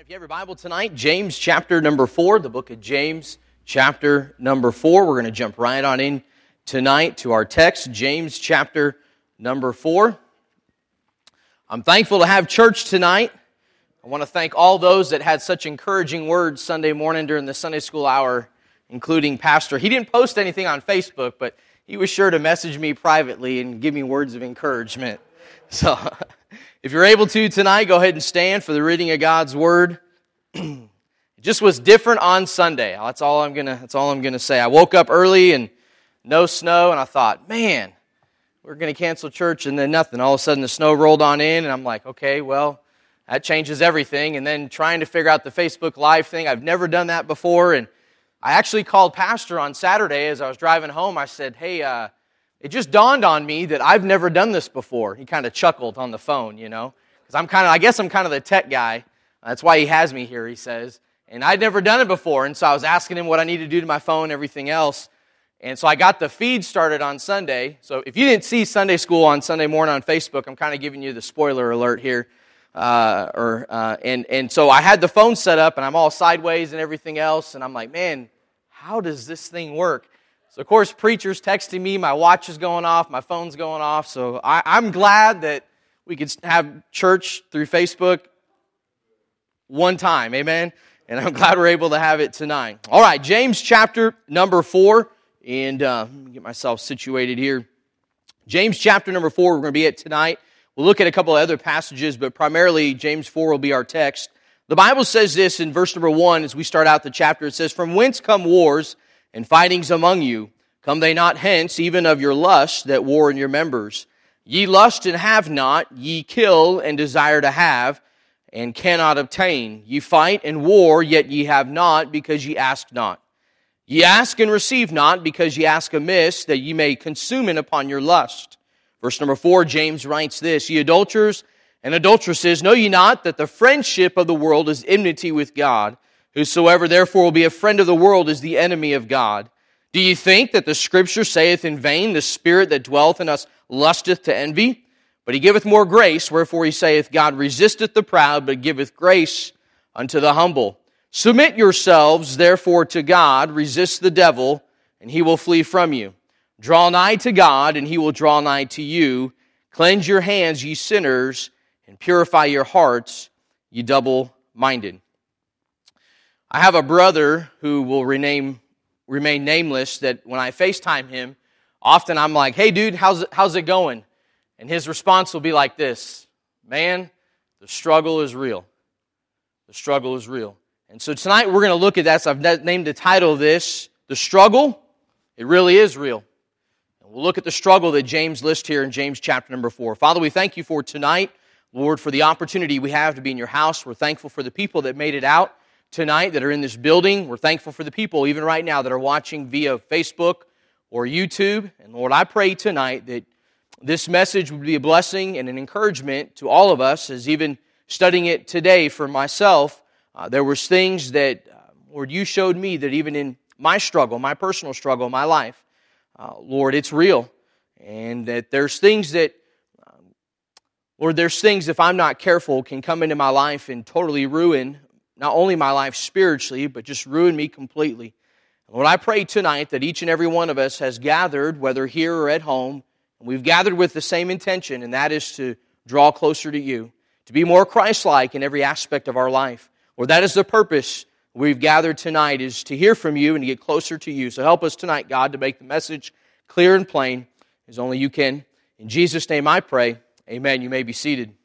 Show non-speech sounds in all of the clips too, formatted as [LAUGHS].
If you have your Bible tonight, James chapter number four, the book of James chapter number four. We're going to jump right on in tonight to our text, James chapter number four. I'm thankful to have church tonight. I want to thank all those that had such encouraging words Sunday morning during the Sunday school hour, including Pastor. He didn't post anything on Facebook, but he was sure to message me privately and give me words of encouragement. So, [LAUGHS] if you're able to tonight, go ahead and stand for the reading of God's Word. [CLEARS THROAT] it just was different on Sunday. That's all I'm gonna. That's all I'm gonna say. I woke up early and no snow, and I thought, man, we're gonna cancel church, and then nothing. All of a sudden, the snow rolled on in, and I'm like, okay, well, that changes everything. And then trying to figure out the Facebook Live thing. I've never done that before, and I actually called Pastor on Saturday as I was driving home. I said, hey. Uh, it just dawned on me that I've never done this before. He kind of chuckled on the phone, you know, because I'm kind of, I guess I'm kind of the tech guy. That's why he has me here, he says. And I'd never done it before, and so I was asking him what I need to do to my phone everything else. And so I got the feed started on Sunday. So if you didn't see Sunday school on Sunday morning on Facebook, I'm kind of giving you the spoiler alert here. Uh, or uh, and and so I had the phone set up, and I'm all sideways and everything else, and I'm like, man, how does this thing work? So, of course, preachers texting me, my watch is going off, my phone's going off. So, I, I'm glad that we could have church through Facebook one time. Amen. And I'm [LAUGHS] glad we're able to have it tonight. All right, James chapter number four. And uh, let me get myself situated here. James chapter number four, we're going to be at tonight. We'll look at a couple of other passages, but primarily James 4 will be our text. The Bible says this in verse number 1 as we start out the chapter. It says, From whence come wars and fightings among you? Come they not hence, even of your lust that war in your members? Ye lust and have not, ye kill and desire to have, and cannot obtain. Ye fight and war, yet ye have not, because ye ask not. Ye ask and receive not, because ye ask amiss, that ye may consume it upon your lust. Verse number four, James writes this, Ye adulterers and adulteresses, know ye not that the friendship of the world is enmity with God? Whosoever therefore will be a friend of the world is the enemy of God. Do you think that the scripture saith in vain, the spirit that dwelleth in us lusteth to envy? But he giveth more grace, wherefore he saith, God resisteth the proud, but giveth grace unto the humble. Submit yourselves therefore to God, resist the devil, and he will flee from you. Draw nigh to God, and he will draw nigh to you. Cleanse your hands, ye sinners, and purify your hearts, ye double minded. I have a brother who will rename, remain nameless that when I FaceTime him, often I'm like, hey, dude, how's how's it going? And his response will be like this Man, the struggle is real. The struggle is real. And so tonight we're going to look at that. So I've named the title of this, The Struggle. It really is real. And we'll look at the struggle that James lists here in James chapter number four. Father, we thank you for tonight. Lord, for the opportunity we have to be in your house. We're thankful for the people that made it out tonight that are in this building. We're thankful for the people, even right now, that are watching via Facebook or YouTube. And Lord, I pray tonight that this message would be a blessing and an encouragement to all of us, as even studying it today for myself, uh, there was things that, uh, Lord, you showed me that even in my struggle, my personal struggle, my life, uh, Lord, it's real. And that there's things that, um, Lord, there's things, if I'm not careful, can come into my life and totally ruin not only my life spiritually, but just ruin me completely. Lord, I pray tonight that each and every one of us has gathered, whether here or at home, and we've gathered with the same intention, and that is to draw closer to you, to be more Christ like in every aspect of our life. Lord, that is the purpose we've gathered tonight, is to hear from you and to get closer to you. So help us tonight, God, to make the message clear and plain as only you can. In Jesus' name I pray. Amen. You may be seated.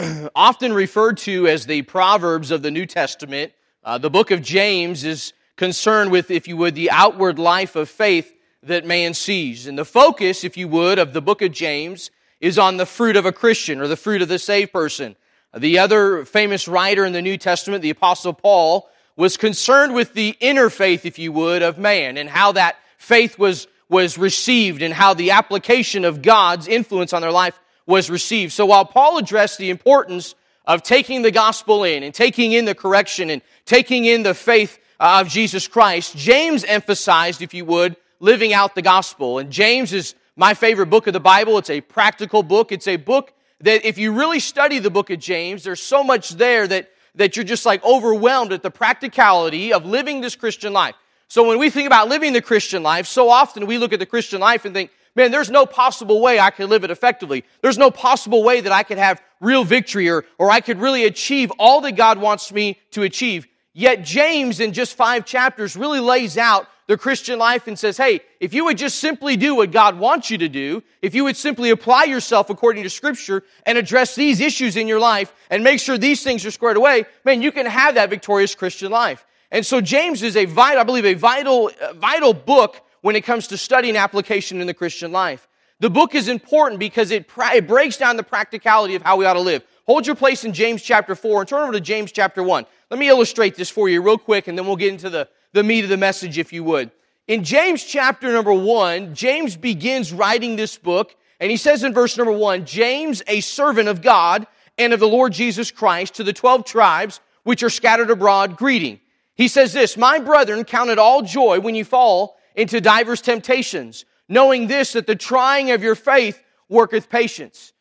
[CLEARS THROAT] often referred to as the Proverbs of the New Testament, uh, the book of James is concerned with, if you would, the outward life of faith that man sees. And the focus, if you would, of the book of James is on the fruit of a Christian or the fruit of the saved person. The other famous writer in the New Testament, the Apostle Paul, was concerned with the inner faith, if you would, of man and how that faith was, was received and how the application of God's influence on their life was received. So while Paul addressed the importance of taking the gospel in and taking in the correction and taking in the faith uh, of Jesus Christ, James emphasized, if you would, living out the gospel. And James is my favorite book of the Bible. It's a practical book. It's a book that if you really study the book of James, there's so much there that, that you're just like overwhelmed at the practicality of living this Christian life. So when we think about living the Christian life, so often we look at the Christian life and think, man, there's no possible way I could live it effectively. There's no possible way that I could have real victory or, or I could really achieve all that God wants me to achieve. Yet James in just five chapters really lays out the Christian life and says, hey, if you would just simply do what God wants you to do, if you would simply apply yourself according to scripture and address these issues in your life and make sure these things are squared away, man, you can have that victorious Christian life. And so James is a vital, I believe, a vital, uh, vital book when it comes to studying application in the Christian life. The book is important because it, it breaks down the practicality of how we ought to live. Hold your place in James chapter 4 and turn over to James chapter 1. Let me illustrate this for you real quick and then we'll get into the, the meat of the message if you would. In James chapter number 1, James begins writing this book and he says in verse number 1, James, a servant of God and of the Lord Jesus Christ to the 12 tribes which are scattered abroad, greeting. He says this, My brethren, count it all joy when you fall into divers temptations, knowing this, that the trying of your faith worketh patience.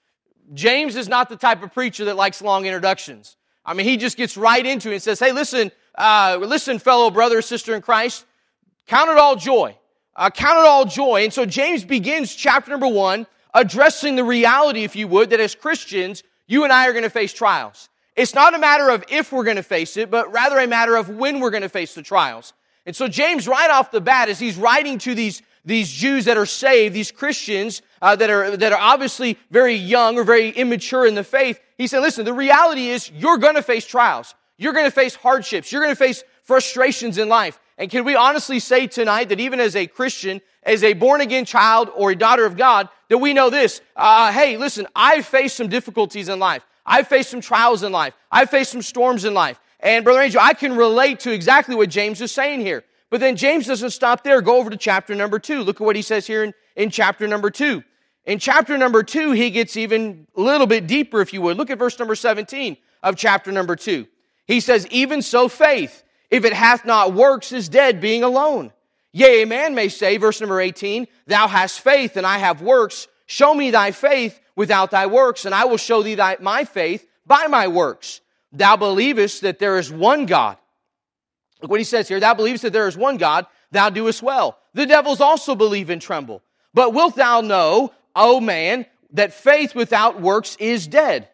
James is not the type of preacher that likes long introductions. I mean, he just gets right into it and says, Hey, listen, uh, listen, fellow brother, sister in Christ, count it all joy. Uh, count it all joy. And so James begins chapter number one addressing the reality, if you would, that as Christians, you and I are going to face trials. It's not a matter of if we're going to face it, but rather a matter of when we're going to face the trials. And so James, right off the bat, as he's writing to these, these Jews that are saved, these Christians uh, that, are, that are obviously very young or very immature in the faith, he said, listen, the reality is you're going to face trials. You're going to face hardships. You're going to face frustrations in life. And can we honestly say tonight that even as a Christian, as a born again child or a daughter of God, that we know this? Uh, hey, listen, I've faced some difficulties in life. I've faced some trials in life. I've faced some storms in life. And Brother Angel, I can relate to exactly what James is saying here. But then James doesn't stop there. Go over to chapter number two. Look at what he says here in, in chapter number two. In chapter number two, he gets even a little bit deeper, if you would. Look at verse number 17 of chapter number two. He says, Even so, faith, if it hath not works, is dead, being alone. Yea, a man may say, verse number 18, Thou hast faith, and I have works. Show me thy faith without thy works, and I will show thee thy, my faith by my works. Thou believest that there is one God. Look what he says here. Thou believest that there is one God, thou doest well. The devils also believe and tremble. But wilt thou know, O man, that faith without works is dead?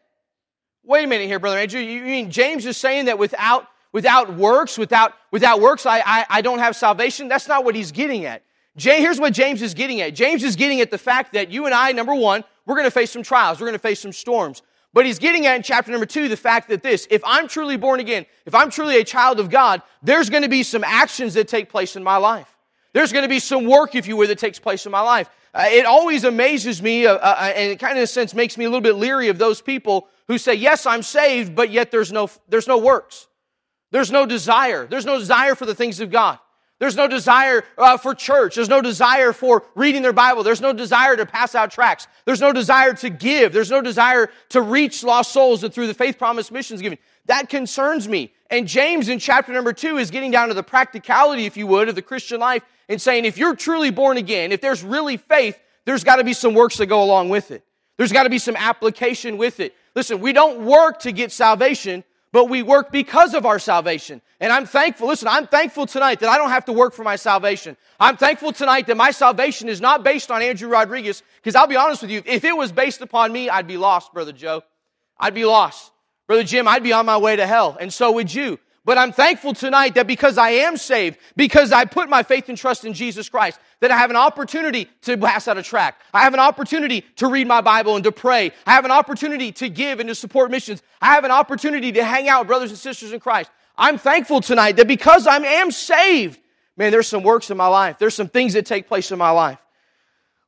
Wait a minute here, Brother Andrew. You mean James is saying that without, without works, without, without works, I, I, I don't have salvation? That's not what he's getting at. Jay, here's what James is getting at. James is getting at the fact that you and I, number one, we're going to face some trials. We're going to face some storms. But he's getting at in chapter number two the fact that this, if I'm truly born again, if I'm truly a child of God, there's going to be some actions that take place in my life. There's going to be some work, if you will, that takes place in my life. Uh, it always amazes me, uh, uh, and it kind of in a sense makes me a little bit leery of those people who say, yes, I'm saved, but yet there's no, there's no works. There's no desire. There's no desire for the things of God. There's no desire uh, for church. There's no desire for reading their Bible. There's no desire to pass out tracts. There's no desire to give. There's no desire to reach lost souls through the faith promise missions giving. That concerns me. And James in chapter number two is getting down to the practicality, if you would, of the Christian life and saying if you're truly born again, if there's really faith, there's got to be some works that go along with it. There's got to be some application with it. Listen, we don't work to get salvation but we work because of our salvation. And I'm thankful. Listen, I'm thankful tonight that I don't have to work for my salvation. I'm thankful tonight that my salvation is not based on Andrew Rodriguez, because I'll be honest with you, if it was based upon me, I'd be lost, Brother Joe. I'd be lost. Brother Jim, I'd be on my way to hell, and so would you. But I'm thankful tonight that because I am saved, because I put my faith and trust in Jesus Christ, that I have an opportunity to pass out a tract. I have an opportunity to read my Bible and to pray. I have an opportunity to give and to support missions. I have an opportunity to hang out with brothers and sisters in Christ. I'm thankful tonight that because I am saved, man, there's some works in my life. There's some things that take place in my life.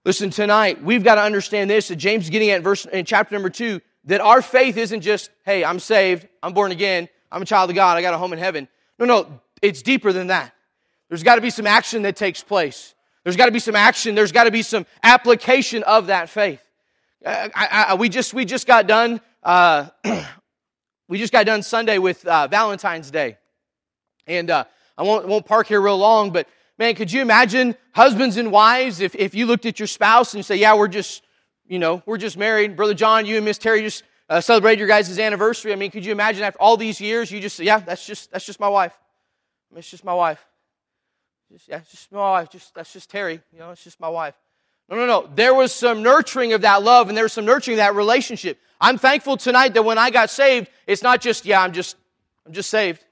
Listen, tonight, we've got to understand this that James is getting at verse in chapter number two, that our faith isn't just, hey, I'm saved, I'm born again, I'm a child of God. I got a home in heaven. No, no, it's deeper than that. There's got to be some action that takes place. There's got to be some action. There's got to be some application of that faith. Uh, I, I, we just we just got done. Uh, [CLEARS THROAT] we just got done Sunday with uh, Valentine's Day, and uh, I won't won't park here real long. But Man, could you imagine husbands and wives if, if you looked at your spouse and you say, yeah, we're just, you know, we're just married. Brother John, you and Miss Terry just uh, celebrated your guys' anniversary. I mean, could you imagine after all these years, you just yeah, that's just, that's just my wife. It's just my wife. Just, yeah, it's just my wife. Just, that's just Terry. You know, it's just my wife. No, no, no. There was some nurturing of that love and there was some nurturing of that relationship. I'm thankful tonight that when I got saved, it's not just, yeah, I'm just, I'm just saved.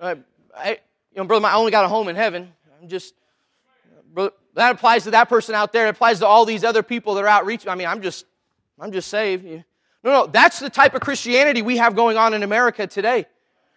I, I you know, brother, I only got a home in heaven. I'm just, brother, that applies to that person out there. It applies to all these other people that are outreaching. I mean, I'm just, I'm just saved. No, no, that's the type of Christianity we have going on in America today.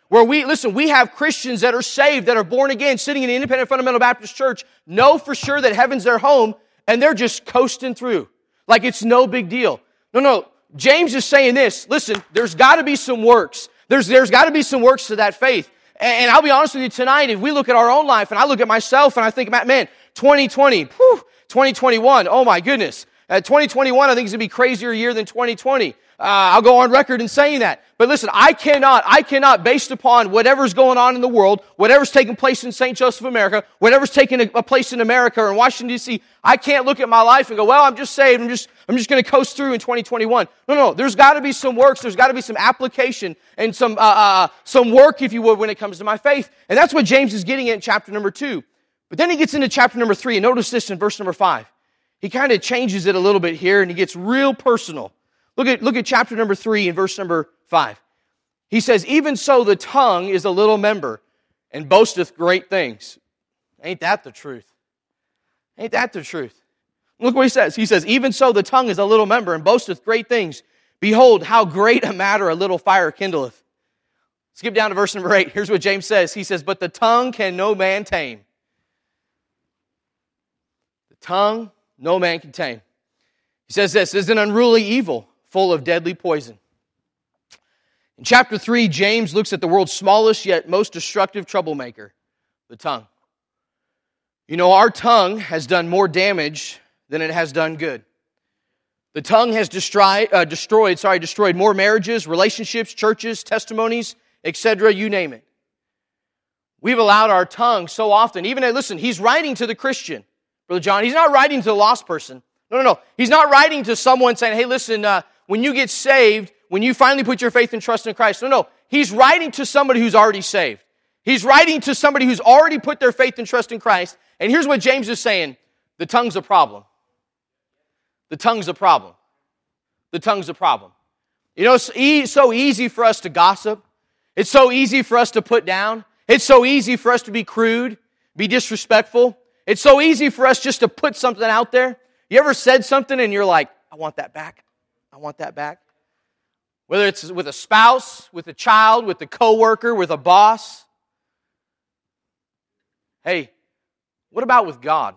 Where we, listen, we have Christians that are saved, that are born again, sitting in an independent fundamental Baptist church, know for sure that heaven's their home, and they're just coasting through. Like it's no big deal. No, no. James is saying this. Listen, there's got to be some works. There's, there's got to be some works to that faith. And, and, I'll be honest with you tonight, if we look at our own life and I look at myself and I think, man, 2020, whew, 2021, oh my goodness. Uh, 2021, I think is going to be crazier year than 2020. Uh, I'll go on record in saying that. But listen, I cannot, I cannot, based upon whatever's going on in the world, whatever's taking place in St. Joseph, America, whatever's taking a, a place in America or in Washington, D.C., I can't look at my life and go, well, I'm just saved. I'm just, I'm just going to coast through in 2021. No, no, there's got to be some works. There's got to be some application and some, uh, uh, some work, if you would, when it comes to my faith. And that's what James is getting at in chapter number two. But then he gets into chapter number three, and notice this in verse number five. He kind of changes it a little bit here, and he gets real personal. Look at, look at chapter number three and verse number five. He says, Even so, the tongue is a little member and boasteth great things. Ain't that the truth? Ain't that the truth? Look what he says. He says, Even so, the tongue is a little member and boasteth great things. Behold, how great a matter a little fire kindleth. Skip down to verse number eight. Here's what James says. He says, But the tongue can no man tame. The tongue no man can tame. He says this is an unruly evil full of deadly poison. In chapter 3, James looks at the world's smallest yet most destructive troublemaker, the tongue. You know, our tongue has done more damage than it has done good. The tongue has destroyed, uh, destroyed, sorry, destroyed more marriages, relationships, churches, testimonies, etc., you name it. We've allowed our tongue so often, even, listen, he's writing to the Christian, Brother John. He's not writing to the lost person. No, no, no. He's not writing to someone saying, hey, listen, uh, when you get saved, when you finally put your faith and trust in Christ. No, no. He's writing to somebody who's already saved. He's writing to somebody who's already put their faith and trust in Christ. And here's what James is saying the tongue's a problem. The tongue's a problem. The tongue's a problem. You know, it's so easy for us to gossip. It's so easy for us to put down. It's so easy for us to be crude, be disrespectful. It's so easy for us just to put something out there. You ever said something and you're like, I want that back? I want that back. Whether it's with a spouse, with a child, with a coworker, with a boss. Hey, what about with God?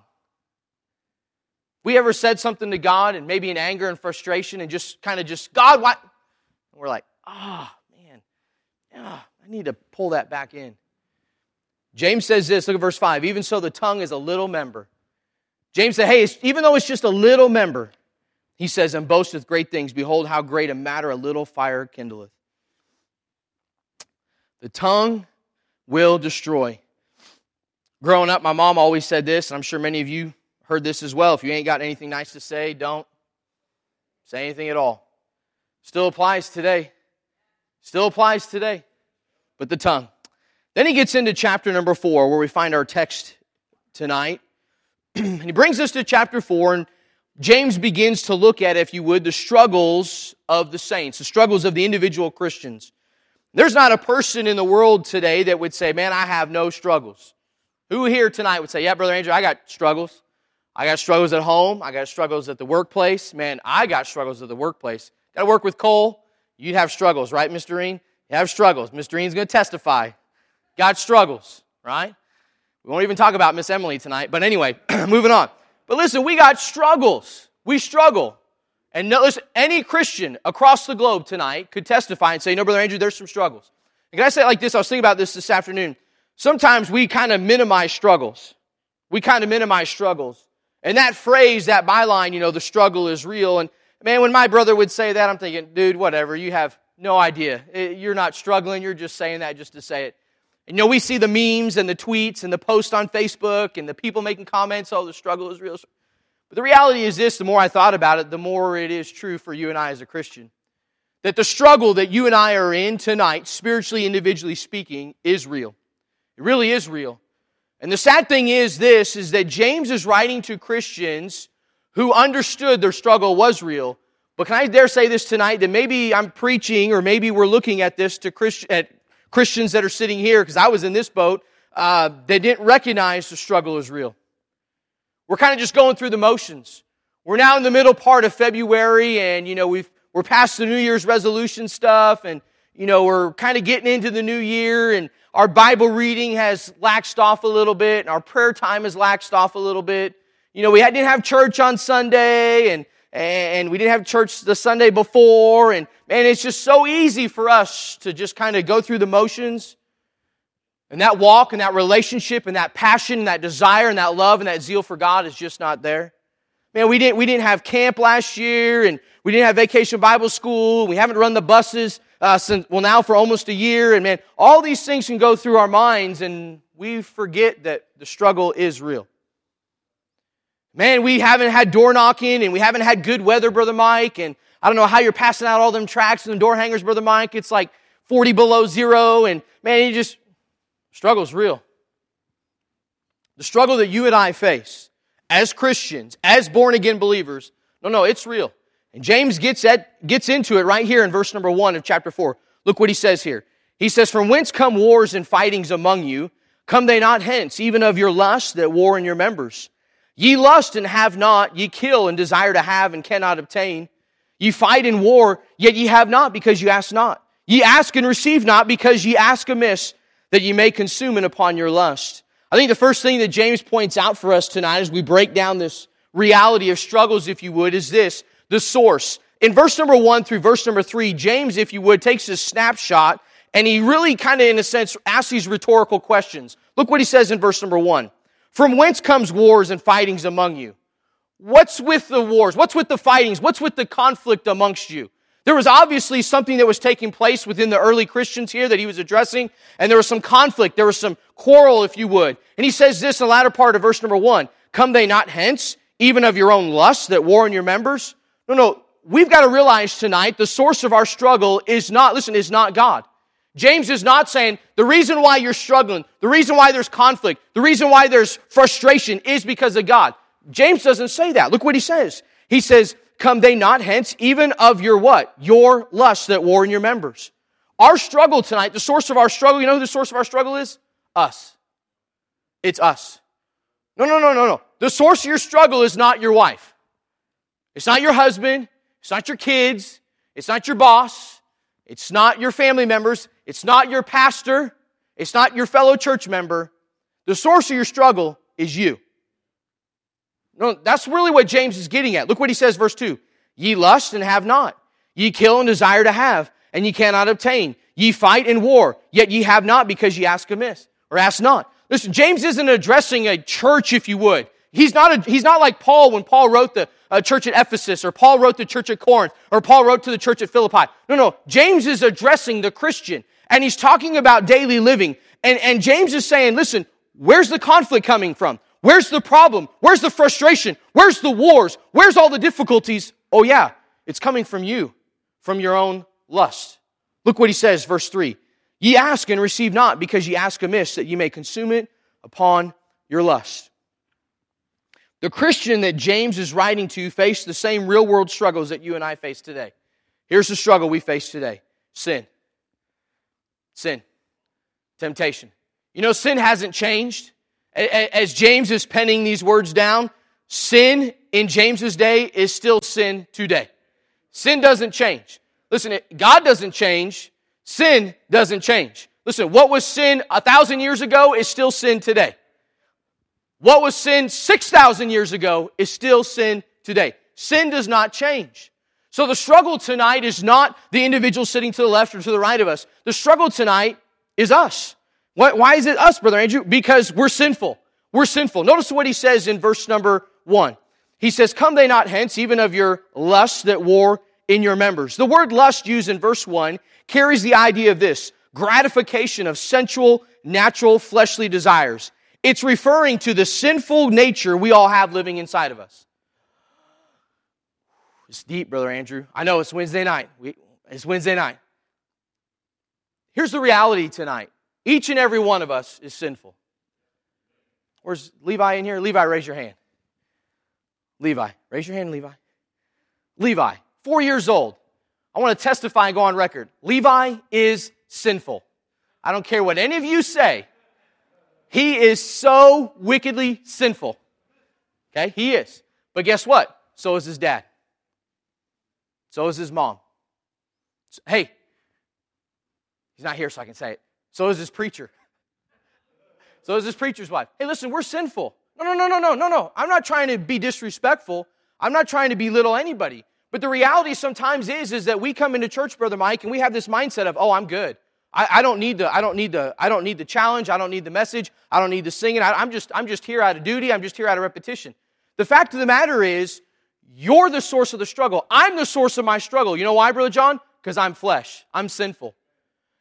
We ever said something to God and maybe in anger and frustration and just kind of just, God, what? And we're like, ah, oh, man, ah, I need to pull that back in. James says this, look at verse 5. Even so, the tongue is a little member. James said, hey, even though it's just a little member, he says, and boasteth great things. Behold, how great a matter a little fire kindleth. The tongue will destroy. Growing up, my mom always said this, and I'm sure many of you heard this as well. If you ain't got anything nice to say, don't say anything at all. Still applies today. Still applies today. But the tongue. Then he gets into chapter number four, where we find our text tonight. [CLEARS THROAT] and he brings us to chapter four, and James begins to look at, if you would, the struggles of the saints, the struggles of the individual Christians. There's not a person in the world today that would say, Man, I have no struggles. Who here tonight would say, Yeah, Brother Andrew, I got struggles. I got struggles at home. I got struggles at the workplace. Man, I got struggles at the workplace. Got to work with Cole. You'd have struggles, right, Mr. Reen? You have struggles. Mr. Reen's going to testify. Got struggles, right? We won't even talk about Miss Emily tonight. But anyway, [CLEARS THROAT] moving on. But listen, we got struggles. We struggle. And listen, any Christian across the globe tonight could testify and say, No, Brother Andrew, there's some struggles. And can I say it like this? I was thinking about this this afternoon. Sometimes we kind of minimize struggles. We kind of minimize struggles. And that phrase, that byline, you know, the struggle is real. And man, when my brother would say that, I'm thinking, dude, whatever, you have no idea. Eh, you're not struggling, you're just saying that just to say it. And you know, we see the memes and the tweets and the posts on Facebook and the people making comments, oh, the struggle is real. But the reality is this the more I thought about it, the more it is true for you and I as a Christian. That the struggle that you and I are in tonight, spiritually, individually speaking, is real. It really is real. And the sad thing is this is that James is writing to Christians who understood their struggle was real. But can I dare say this tonight that maybe I'm preaching or maybe we're looking at this to Christ, at Christians that are sitting here, because I was in this boat, uh, they didn't recognize the struggle is real. We're kind of just going through the motions. We're now in the middle part of February, and you know we've we're past the New Year's resolution stuff, and you know we're kind of getting into the new year, and our Bible reading has laxed off a little bit, and our prayer time has laxed off a little bit. You know, we didn't have church on Sunday, and and we didn't have church the Sunday before, and man, it's just so easy for us to just kind of go through the motions. And that walk and that relationship and that passion and that desire and that love and that zeal for God is just not there. Man, we didn't, we didn't have camp last year and we didn't have vacation Bible school. We haven't run the buses, uh, since, well, now for almost a year. And man, all these things can go through our minds and we forget that the struggle is real. Man, we haven't had door knocking and we haven't had good weather, Brother Mike. And I don't know how you're passing out all them tracks and the door hangers, Brother Mike. It's like 40 below zero. And man, you just, struggle's real. The struggle that you and I face as Christians, as born again believers, no, no, it's real. And James gets, at, gets into it right here in verse number one of chapter four. Look what he says here. He says, From whence come wars and fightings among you? Come they not hence, even of your lust that war in your members? Ye lust and have not, ye kill and desire to have and cannot obtain. Ye fight in war, yet ye have not because you ask not. Ye ask and receive not because ye ask amiss that ye may consume it upon your lust. I think the first thing that James points out for us tonight as we break down this reality of struggles, if you would, is this, the source. In verse number one through verse number three, James, if you would, takes a snapshot and he really kind of, in a sense, asks these rhetorical questions. Look what he says in verse number one. From whence comes wars and fightings among you? What's with the wars? What's with the fightings? What's with the conflict amongst you? There was obviously something that was taking place within the early Christians here that he was addressing, and there was some conflict. There was some quarrel, if you would. And he says this in the latter part of verse number one Come they not hence, even of your own lusts that war in your members? No, no. We've got to realize tonight the source of our struggle is not, listen, is not God. James is not saying the reason why you're struggling, the reason why there's conflict, the reason why there's frustration is because of God. James doesn't say that. Look what he says. He says, come they not hence, even of your what? Your lust that war in your members. Our struggle tonight, the source of our struggle, you know who the source of our struggle is? Us. It's us. No, no, no, no, no. The source of your struggle is not your wife. It's not your husband. It's not your kids. It's not your boss. It's not your family members. It's not your pastor. It's not your fellow church member. The source of your struggle is you. No, that's really what James is getting at. Look what he says, verse 2. Ye lust and have not. Ye kill and desire to have, and ye cannot obtain. Ye fight in war, yet ye have not because ye ask amiss, or ask not. Listen, James isn't addressing a church, if you would. He's not, a, he's not like Paul when Paul wrote the uh, church at Ephesus, or Paul wrote the church at Corinth, or Paul wrote to the church at Philippi. No, no. James is addressing the Christian and he's talking about daily living. And, and James is saying, listen, where's the conflict coming from? Where's the problem? Where's the frustration? Where's the wars? Where's all the difficulties? Oh yeah, it's coming from you, from your own lust. Look what he says, verse 3. Ye ask and receive not, because ye ask amiss, that ye may consume it upon your lust. The Christian that James is writing to faced the same real world struggles that you and I face today. Here's the struggle we face today sin. Sin. Temptation. You know, sin hasn't changed. As James is penning these words down, sin in James's day is still sin today. Sin doesn't change. Listen, God doesn't change. Sin doesn't change. Listen, what was sin a thousand years ago is still sin today. What was sin 6,000 years ago is still sin today. Sin does not change. So the struggle tonight is not the individual sitting to the left or to the right of us. The struggle tonight is us. Why is it us, Brother Andrew? Because we're sinful. We're sinful. Notice what he says in verse number one. He says, Come they not hence, even of your lusts that war in your members. The word lust used in verse one carries the idea of this gratification of sensual, natural, fleshly desires. It's referring to the sinful nature we all have living inside of us. It's deep, Brother Andrew. I know it's Wednesday night. We, it's Wednesday night. Here's the reality tonight each and every one of us is sinful. Where's Levi in here? Levi, raise your hand. Levi, raise your hand, Levi. Levi, four years old. I want to testify and go on record. Levi is sinful. I don't care what any of you say. He is so wickedly sinful. Okay, he is. But guess what? So is his dad. So is his mom. Hey, he's not here so I can say it. So is his preacher. So is his preacher's wife. Hey, listen, we're sinful. No, no, no, no, no, no, no. I'm not trying to be disrespectful. I'm not trying to belittle anybody. But the reality sometimes is, is that we come into church, Brother Mike, and we have this mindset of, oh, I'm good. I, I don't need the, I don't need the, I don't need the challenge. I don't need the message. I don't need the singing. I, I'm just, I'm just here out of duty. I'm just here out of repetition. The fact of the matter is, you're the source of the struggle. I'm the source of my struggle. You know why, Brother John? Because I'm flesh. I'm sinful.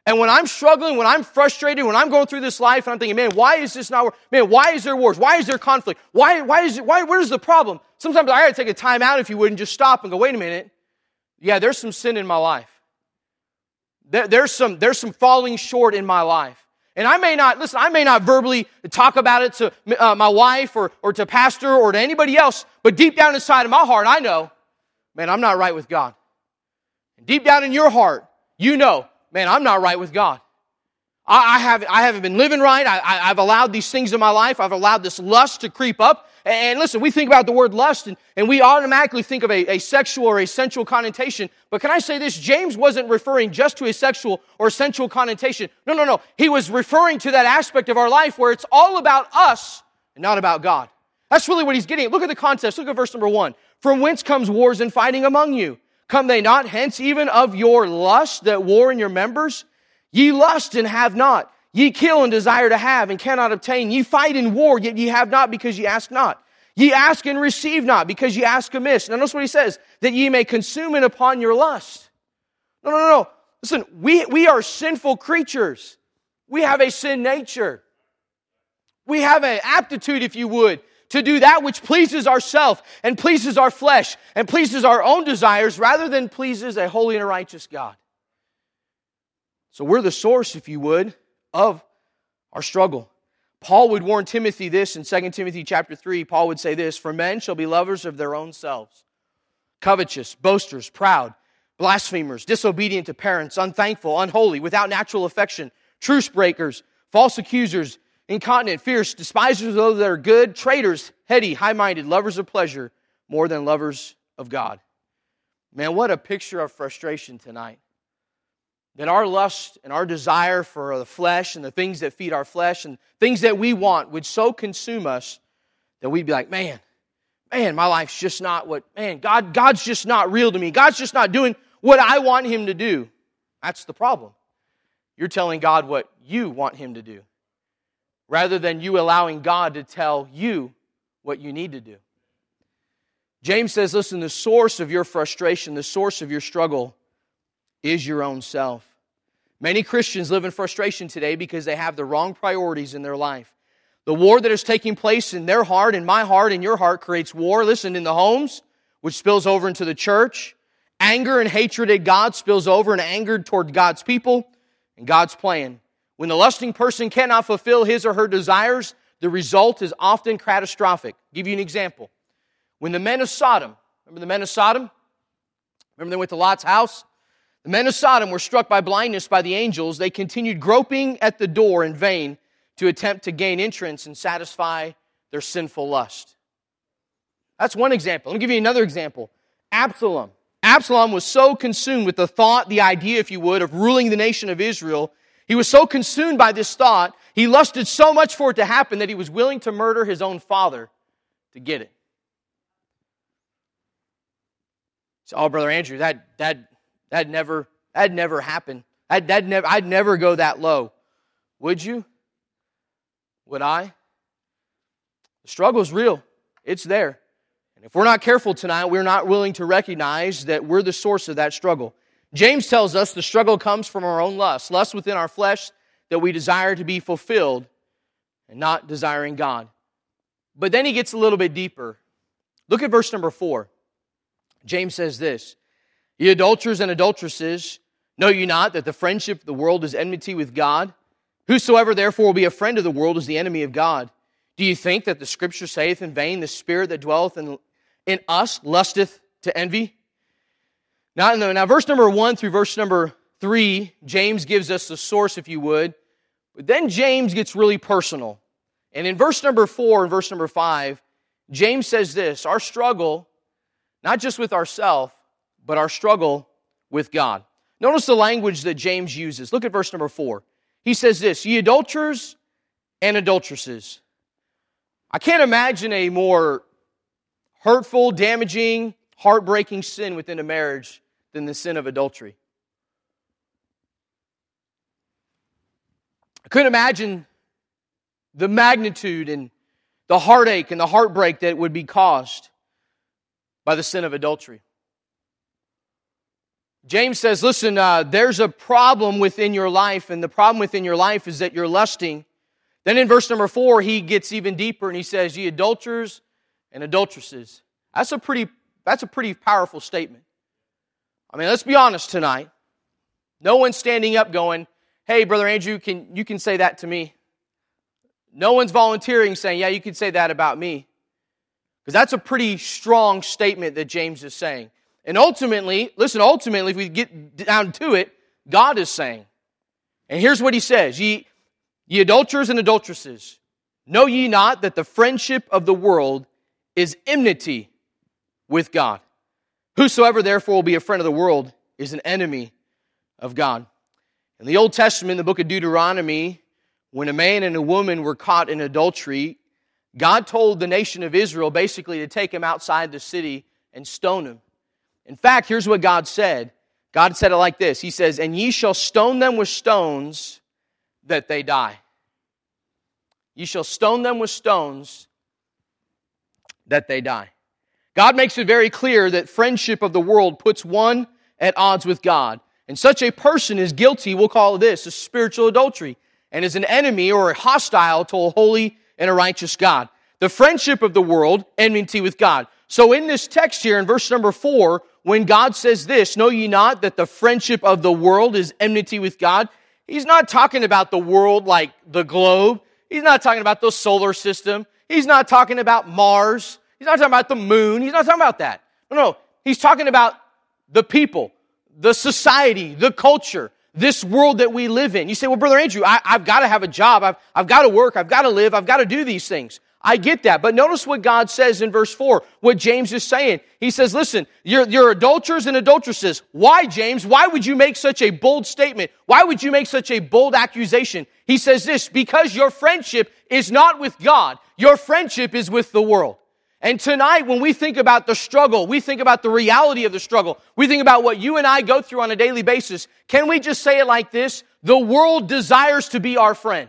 And when I'm struggling, when I'm frustrated, when I'm going through this life and I'm thinking, man, why is this not, man, why is there wars? Why is there conflict? Why, why is why, where's the problem? Sometimes I gotta take a time out if you wouldn't just stop and go, wait a minute. Yeah, there's some sin in my life. There, there's some, there's some falling short in my life. And I may not, listen, I may not verbally talk about it to uh, my wife or, or to pastor or to anybody else, but deep down inside of my heart, I know, man, I'm not right with God. And deep down in your heart, you know, man, I'm not right with God. I, haven't, I haven't been living right. I, I've allowed these things in my life. I've allowed this lust to creep up. And listen, we think about the word lust and, and we automatically think of a, a, sexual or a sensual connotation. But can I say this? James wasn't referring just to a sexual or sensual connotation. No, no, no. He was referring to that aspect of our life where it's all about us and not about God. That's really what he's getting. at. Look at the context. Look at verse number one. From whence comes wars and fighting among you? Come they not hence even of your lust that war in your members? Ye lust and have not. Ye kill and desire to have and cannot obtain. Ye fight in war, yet ye have not because ye ask not. Ye ask and receive not because ye ask amiss. Now notice what he says, that ye may consume it upon your lust. No, no, no, no. Listen, we, we are sinful creatures. We have a sin nature. We have an aptitude, if you would, to do that which pleases ourself and pleases our flesh and pleases our own desires rather than pleases a holy and a righteous God. So we're the source, if you would, of our struggle. Paul would warn Timothy this in 2 Timothy chapter 3. Paul would say this, "For men shall be lovers of their own selves, covetous, boasters, proud, blasphemers, disobedient to parents, unthankful, unholy, without natural affection, truce breakers, false accusers, incontinent, fierce, despisers of those that are good, traitors, heady, high minded, lovers of pleasure more than lovers of God. Man, what a picture of frustration tonight. That our lust and our desire for the flesh and the things that feed our flesh and things that we want would so consume us that we'd be like, man, man, my life's just not what, man, God, God's just not real to me. God's just not doing what I want Him to do. That's the problem. You're telling God what you want Him to do rather than you allowing God to tell you what you need to do. James says, listen, the source of your frustration, the source of your struggle is your own self. Many Christians live in frustration today because they have the wrong priorities in their life. The war that is taking place in their heart, in my heart, in your heart creates war, listen, in the homes, which spills over into the church. Anger and hatred at God spills over and anger toward God's people and God's plan. When the lusting person cannot fulfill his or her desires, the result is often catastrophic. I'll give you an example. When the men of Sodom, remember the men of Sodom? Remember they went to Lot's house? The men of Sodom were struck by blindness by the angels. They continued groping at the door in vain to attempt to gain entrance and satisfy their sinful lust. That's one example. Let me give you another example. Absalom. Absalom was so consumed with the thought, the idea, if you would, of ruling the nation of Israel he was so consumed by this thought, he lusted so much for it to happen that he was willing to murder his own father to get it. So, oh, brother Andrew, that that that never that never happened. That that never I'd never go that low. Would you? Would I? The struggle is real. It's there. And if we're not careful tonight, we're not willing to recognize that we're the source of that struggle. James tells us the struggle comes from our own lust, lust within our flesh that we desire to be fulfilled and not desiring God. But then he gets a little bit deeper. Look at verse number four. James says this Ye adulterers and adulteresses, know you not that the friendship of the world is enmity with God? Whosoever therefore will be a friend of the world is the enemy of God. Do you think that the scripture saith in vain, the spirit that dwelleth in, in us lusteth to envy? Now, now, verse number one through verse number three, James gives us the source, if you would. But then James gets really personal. And in verse number four and verse number five, James says this our struggle, not just with ourselves, but our struggle with God. Notice the language that James uses. Look at verse number four. He says this Ye adulterers and adulteresses. I can't imagine a more hurtful, damaging, heartbreaking sin within a marriage than the sin of adultery. I couldn't imagine the magnitude and the heartache and the heartbreak that would be caused by the sin of adultery. James says, listen, uh, there's a problem within your life, and the problem within your life is that you're lusting then in verse number four, he gets even deeper and he says, Ye adulterers and adulteresses. That's a pretty, that's a pretty powerful statement. I mean, let's be honest tonight. No one's standing up going, Hey, Brother Andrew, can, you can say that to me. No one's volunteering saying, Yeah, you can say that about me. Because that's a pretty strong statement that James is saying. And ultimately, listen, ultimately, if we get down to it, God is saying. And here's what he says Ye, Ye adulterers and adulteresses, know ye not that the friendship of the world is enmity with God? Whosoever therefore will be a friend of the world is an enemy of God. In the Old Testament, the book of Deuteronomy, when a man and a woman were caught in adultery, God told the nation of Israel basically to take him outside the city and stone him. In fact, here's what God said God said it like this He says, And ye shall stone them with stones that they die. You shall stone them with stones that they die. God makes it very clear that friendship of the world puts one at odds with God. And such a person is guilty, we'll call this a spiritual adultery, and is an enemy or hostile to a holy and a righteous God. The friendship of the world, enmity with God. So in this text here in verse number four, when God says this, know ye not that the friendship of the world is enmity with God? He's not talking about the world like the globe. He's not talking about the solar system. He's not talking about Mars. He's not talking about the moon. He's not talking about that. No, no. He's talking about the people, the society, the culture, this world that we live in. You say, well, Brother Andrew, I, have got to have a job. I've, I've got to work. I've got to live. I've got to do these things. I get that. But notice what God says in verse 4, what James is saying. He says, listen, you're, you're adulterers and adulteresses. Why, James? Why would you make such a bold statement? Why would you make such a bold accusation? He says this, because your friendship is not with God. Your friendship is with the world. And tonight, when we think about the struggle, we think about the reality of the struggle, we think about what you and I go through on a daily basis. Can we just say it like this? The world desires to be our friend.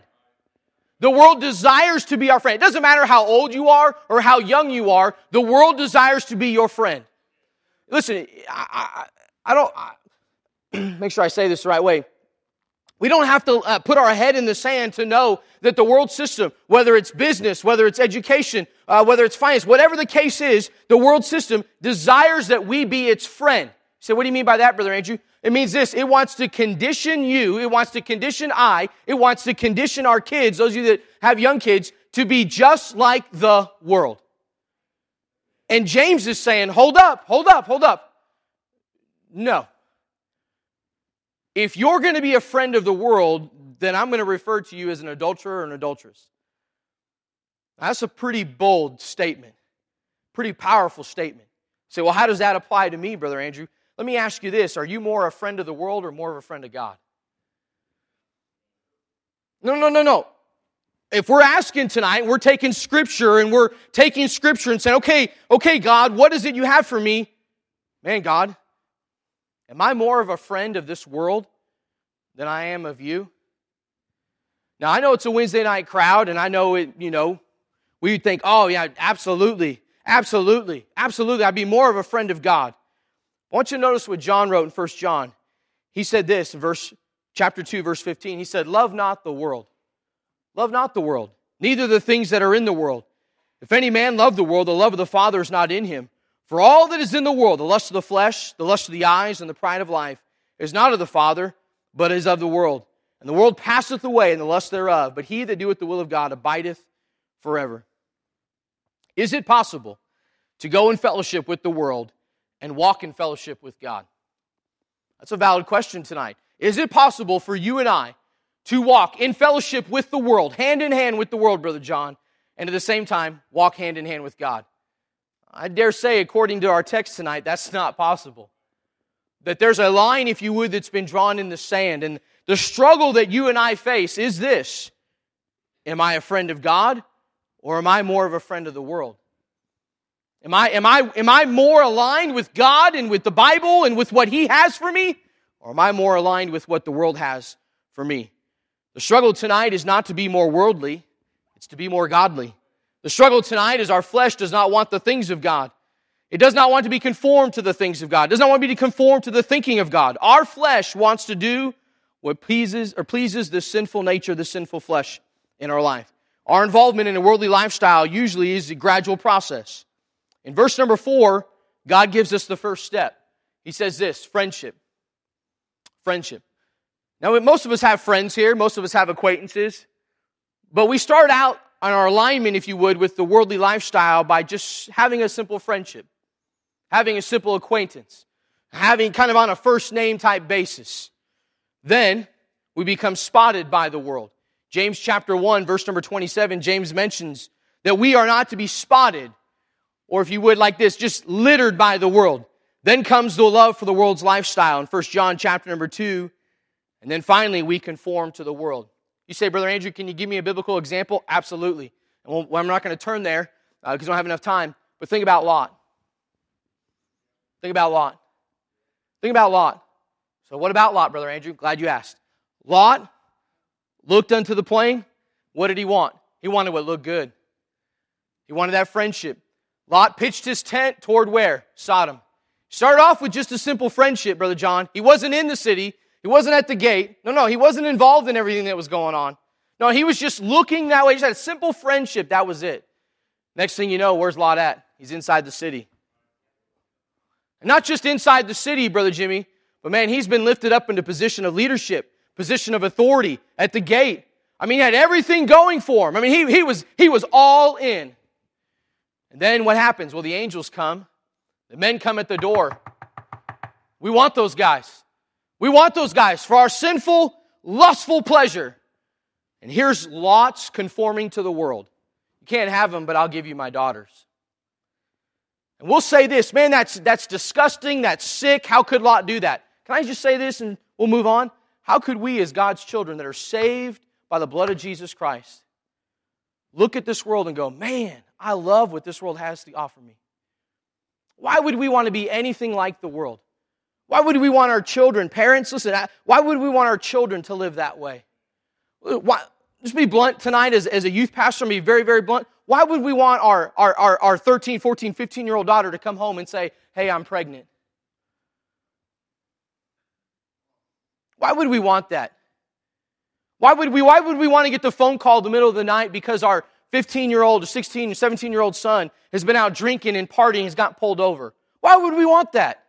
The world desires to be our friend. It doesn't matter how old you are or how young you are, the world desires to be your friend. Listen, I, I, I don't, I, [CLEARS THROAT] make sure I say this the right way. We don't have to uh, put our head in the sand to know that the world system, whether it's business, whether it's education, uh, whether it's finance, whatever the case is, the world system desires that we be its friend. So, what do you mean by that, Brother Andrew? It means this it wants to condition you, it wants to condition I, it wants to condition our kids, those of you that have young kids, to be just like the world. And James is saying, hold up, hold up, hold up. No. If you're going to be a friend of the world, then I'm going to refer to you as an adulterer or an adulteress. That's a pretty bold statement, pretty powerful statement. say, well, how does that apply to me, Brother Andrew? Let me ask you this Are you more a friend of the world or more of a friend of God? No, no, no, no. If we're asking tonight, we're taking scripture and we're taking scripture and saying, okay, okay, God, what is it you have for me? Man, God, am I more of a friend of this world than I am of you? Now, I know it's a Wednesday night crowd, and I know it, you know, we think, oh, yeah, absolutely, absolutely, absolutely. I'd be more of a friend of God. I want you to notice what John wrote in 1 John. he said this in verse chapter 2 verse 15. He said, "Love not the world. Love not the world, neither the things that are in the world. If any man love the world, the love of the Father is not in him. For all that is in the world, the lust of the flesh, the lust of the eyes, and the pride of life, is not of the Father, but is of the world. And the world passeth away, and the lust thereof. But he that doeth the will of God abideth forever. Is it possible to go in fellowship with the world and walk in fellowship with God? That's a valid question tonight. Is it possible for you and I to walk in fellowship with the world, hand in hand with the world, Brother John, and at the same time walk hand in hand with God? I dare say, according to our text tonight, that's not possible. That there's a line, if you would, that's been drawn in the sand. And the struggle that you and I face is this Am I a friend of God or am I more of a friend of the world? Am I, am, I, am I more aligned with God and with the Bible and with what He has for me? Or am I more aligned with what the world has for me? The struggle tonight is not to be more worldly, it's to be more godly. The struggle tonight is our flesh does not want the things of God. It does not want to be conformed to the things of God. It does not want to be conformed to the thinking of God. Our flesh wants to do what pleases or pleases the sinful nature, the sinful flesh in our life. Our involvement in a worldly lifestyle usually is a gradual process. In verse number four, God gives us the first step. He says this friendship. Friendship. Now, most of us have friends here, most of us have acquaintances, but we start out on our alignment, if you would, with the worldly lifestyle by just having a simple friendship, having a simple acquaintance, having kind of on a first name type basis. Then we become spotted by the world. James chapter 1, verse number 27, James mentions that we are not to be spotted, or if you would, like this, just littered by the world. Then comes the love for the world's lifestyle in 1 John chapter number 2. And then finally, we conform to the world. You say, Brother Andrew, can you give me a biblical example? Absolutely. well, I'm not going to turn there because uh, I don't have enough time. But think about Lot. Think about Lot. Think about Lot. So, what about Lot, Brother Andrew? Glad you asked. Lot looked unto the plain. What did he want? He wanted what looked good. He wanted that friendship. Lot pitched his tent toward where? Sodom. Started off with just a simple friendship, Brother John. He wasn't in the city, he wasn't at the gate. No, no, he wasn't involved in everything that was going on. No, he was just looking that way. He just had a simple friendship. That was it. Next thing you know, where's Lot at? He's inside the city. And not just inside the city, Brother Jimmy, but man, he's been lifted up into position of leadership, position of authority at the gate. I mean, he had everything going for him. I mean, he, he, was, he was all in. And then what happens? Well, the angels come, the men come at the door. We want those guys. We want those guys for our sinful, lustful pleasure. And here's Lot's conforming to the world. You can't have them, but I'll give you my daughters. And we'll say this, man, that's, that's disgusting, that's sick. How could Lot do that? Can I just say this and we'll move on? How could we, as God's children that are saved by the blood of Jesus Christ, look at this world and go, man, I love what this world has to offer me? Why would we want to be anything like the world? Why would we want our children, parents, listen, why would we want our children to live that way? Why, just be blunt tonight as, as a youth pastor, be very, very blunt. Why would we want our, our, our, our 13, 14, 15 year old daughter to come home and say, hey, I'm pregnant? Why would we want that? Why would we, why would we want to get the phone call in the middle of the night because our 15 year old or 16 or 17 year old son has been out drinking and partying, has got pulled over? Why would we want that?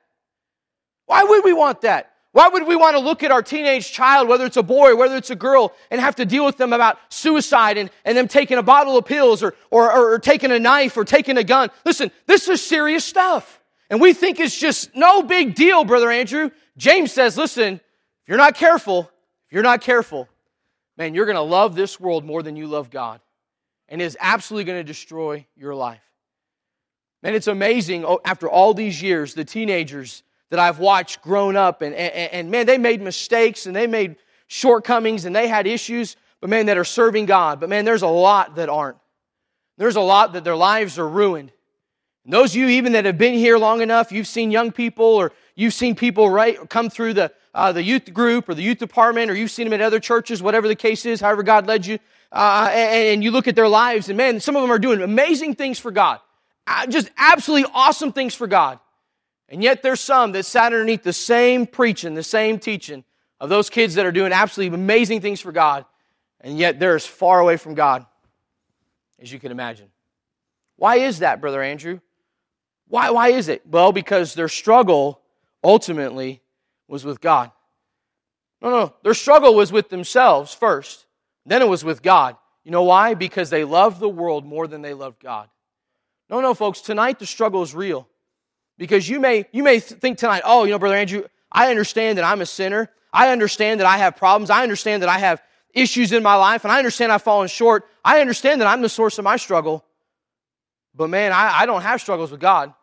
Why would we want that? Why would we want to look at our teenage child, whether it's a boy whether it's a girl, and have to deal with them about suicide and, and them taking a bottle of pills or, or, or, or taking a knife or taking a gun? Listen, this is serious stuff. And we think it's just no big deal, Brother Andrew. James says, listen, if you're not careful, if you're not careful, man, you're going to love this world more than you love God. And is absolutely going to destroy your life. And it's amazing oh, after all these years, the teenagers that I've watched grown up, and, and, and man, they made mistakes and they made shortcomings and they had issues, but man, that are serving God. But man, there's a lot that aren't. There's a lot that their lives are ruined. And those of you even that have been here long enough, you've seen young people or you've seen people right come through the uh, the youth group or the youth department, or you've seen them at other churches, whatever the case is, however God led you, uh, and, and, you look at their lives, and man, some of them are doing amazing things for God, uh, just absolutely awesome things for God. And yet there's some that sat underneath the same preaching, the same teaching, of those kids that are doing absolutely amazing things for God, and yet they're as far away from God as you can imagine. Why is that, Brother Andrew? Why, why is it? Well, because their struggle ultimately was with God. No, no, their struggle was with themselves first, then it was with God. You know why? Because they loved the world more than they loved God. No, no, folks, tonight the struggle is real. Because you may, you may think tonight, oh, you know, Brother Andrew, I understand that I'm a sinner. I understand that I have problems. I understand that I have issues in my life, and I understand I've fallen short. I understand that I'm the source of my struggle. But man, I, I don't have struggles with God.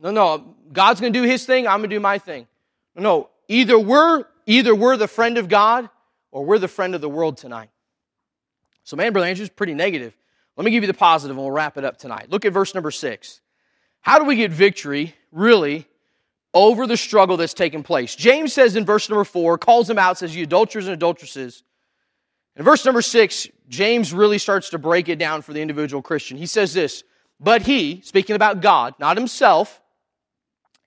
No, no, God's to do His thing. I'm to do my thing. No, either we're either we're the friend of God or we're the friend of the world tonight. So, man, Brother Andrew's pretty negative. Let me give you the positive and we'll wrap it up tonight. Look at verse number six. How do we get victory, really, over the struggle that's taking place? James says in verse number four, calls them out, says, You adulterers and adulteresses. In verse number six, James really starts to break it down for the individual Christian. He says this, But he, speaking about God, not himself,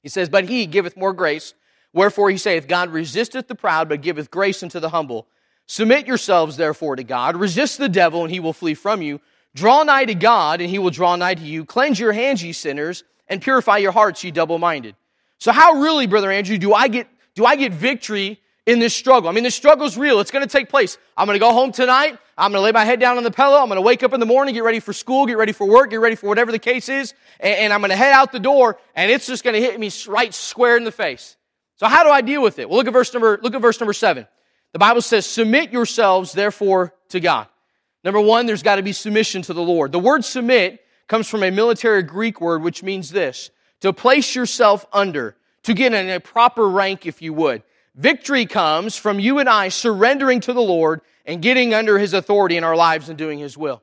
he says, But he giveth more grace. Wherefore he saith, God resisteth the proud, but giveth grace unto the humble. Submit yourselves therefore to God. Resist the devil, and he will flee from you. Draw nigh to God, and he will draw nigh to you. Cleanse your hands, ye sinners, and purify your hearts, ye double minded. So, how really, Brother Andrew, do I get, do I get victory in this struggle? I mean, this struggle is real. It's going to take place. I'm going to go home tonight. I'm going to lay my head down on the pillow. I'm going to wake up in the morning, get ready for school, get ready for work, get ready for whatever the case is, and, and I'm going to head out the door, and it's just going to hit me right square in the face. So, how do I deal with it? Well, look at verse number, look at verse number seven. The Bible says, Submit yourselves, therefore, to God. Number one, there's got to be submission to the Lord. The word submit comes from a military Greek word which means this to place yourself under, to get in a proper rank, if you would. Victory comes from you and I surrendering to the Lord and getting under His authority in our lives and doing His will.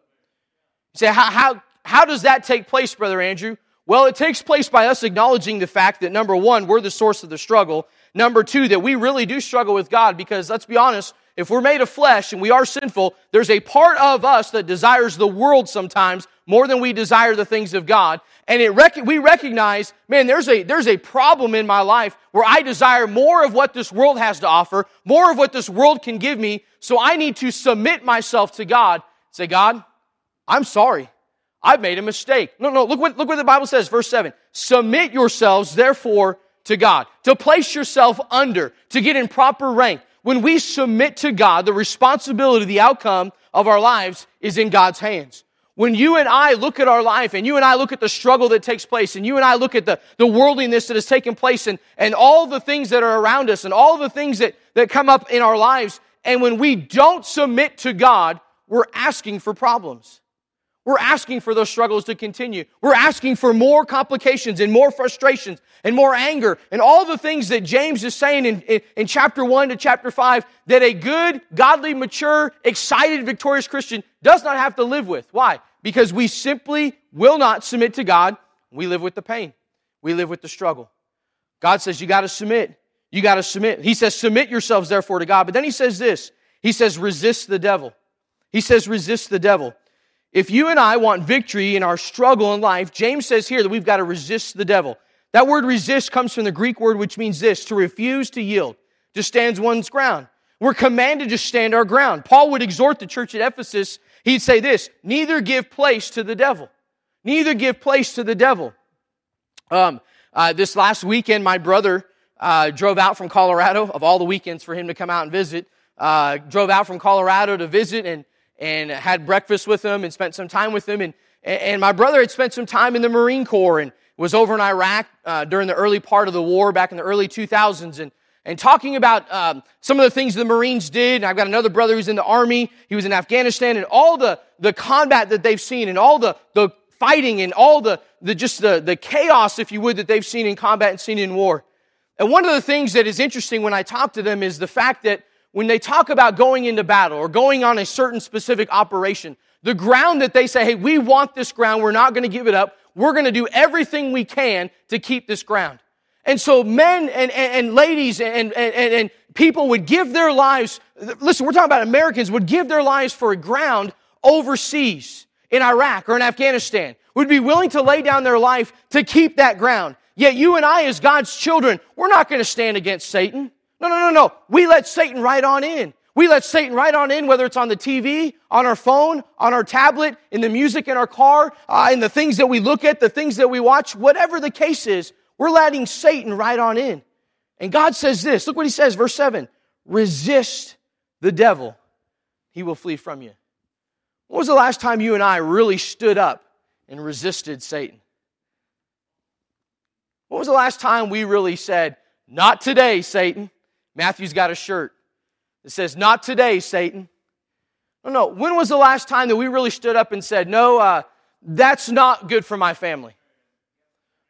You say, how, how, how does that take place, Brother Andrew? Well, it takes place by us acknowledging the fact that number one, we're the source of the struggle. Number two, that we really do struggle with God because let's be honest, if we're made of flesh and we are sinful, there's a part of us that desires the world sometimes more than we desire the things of God. And it rec- we recognize, man, there's a, there's a problem in my life where I desire more of what this world has to offer, more of what this world can give me. So I need to submit myself to God. Say, God, I'm sorry. I've made a mistake. No, no, look what, look what the Bible says, verse 7. Submit yourselves, therefore, to God, to place yourself under, to get in proper rank. When we submit to God, the responsibility, the outcome of our lives is in God's hands. When you and I look at our life and you and I look at the struggle that takes place and you and I look at the, the worldliness that has taken place and, and all the things that are around us and all the things that, that come up in our lives, and when we don't submit to God, we're asking for problems. We're asking for those struggles to continue. We're asking for more complications and more frustrations and more anger and all the things that James is saying in, in, in, chapter 1 to chapter 5 that a good, godly, mature, excited, victorious Christian does not have to live with. Why? Because we simply will not submit to God. We live with the pain. We live with the struggle. God says you got to submit. You got to submit. He says, submit yourselves therefore to God. But then he says this. He says, resist the devil. He says, resist the devil. If you and I want victory in our struggle in life, James says here that we've got to resist the devil. That word resist comes from the Greek word which means this, to refuse to yield, to stand one's ground. We're commanded to stand our ground. Paul would exhort the church at Ephesus, he'd say this, neither give place to the devil. Neither give place to the devil. Um, uh, this last weekend, my brother uh, drove out from Colorado, of all the weekends for him to come out and visit, uh, drove out from Colorado to visit, and and had breakfast with them and spent some time with them. And, and my brother had spent some time in the Marine Corps and was over in Iraq uh, during the early part of the war back in the early 2000s. And, and talking about um, some of the things the Marines did. And I've got another brother who's in the Army. He was in Afghanistan and all the, the combat that they've seen and all the, the fighting and all the, the just the, the chaos, if you would, that they've seen in combat and seen in war. And one of the things that is interesting when I talk to them is the fact that when they talk about going into battle or going on a certain specific operation, the ground that they say, hey, we want this ground, we're not going to give it up, we're going to do everything we can to keep this ground. And so men and, and, and ladies and, and, and people would give their lives, listen, we're talking about Americans, would give their lives for a ground overseas in Iraq or in Afghanistan, would be willing to lay down their life to keep that ground. Yet you and I, as God's children, we're not going to stand against Satan. No, no, no, no. We let Satan right on in. We let Satan right on in, whether it's on the TV, on our phone, on our tablet, in the music in our car, uh, in the things that we look at, the things that we watch, whatever the case is, we're letting Satan right on in. And God says this look what he says, verse 7 resist the devil, he will flee from you. When was the last time you and I really stood up and resisted Satan? When was the last time we really said, Not today, Satan? Matthew's got a shirt that says, Not today, Satan. No, no. When was the last time that we really stood up and said, No, uh, that's not good for my family?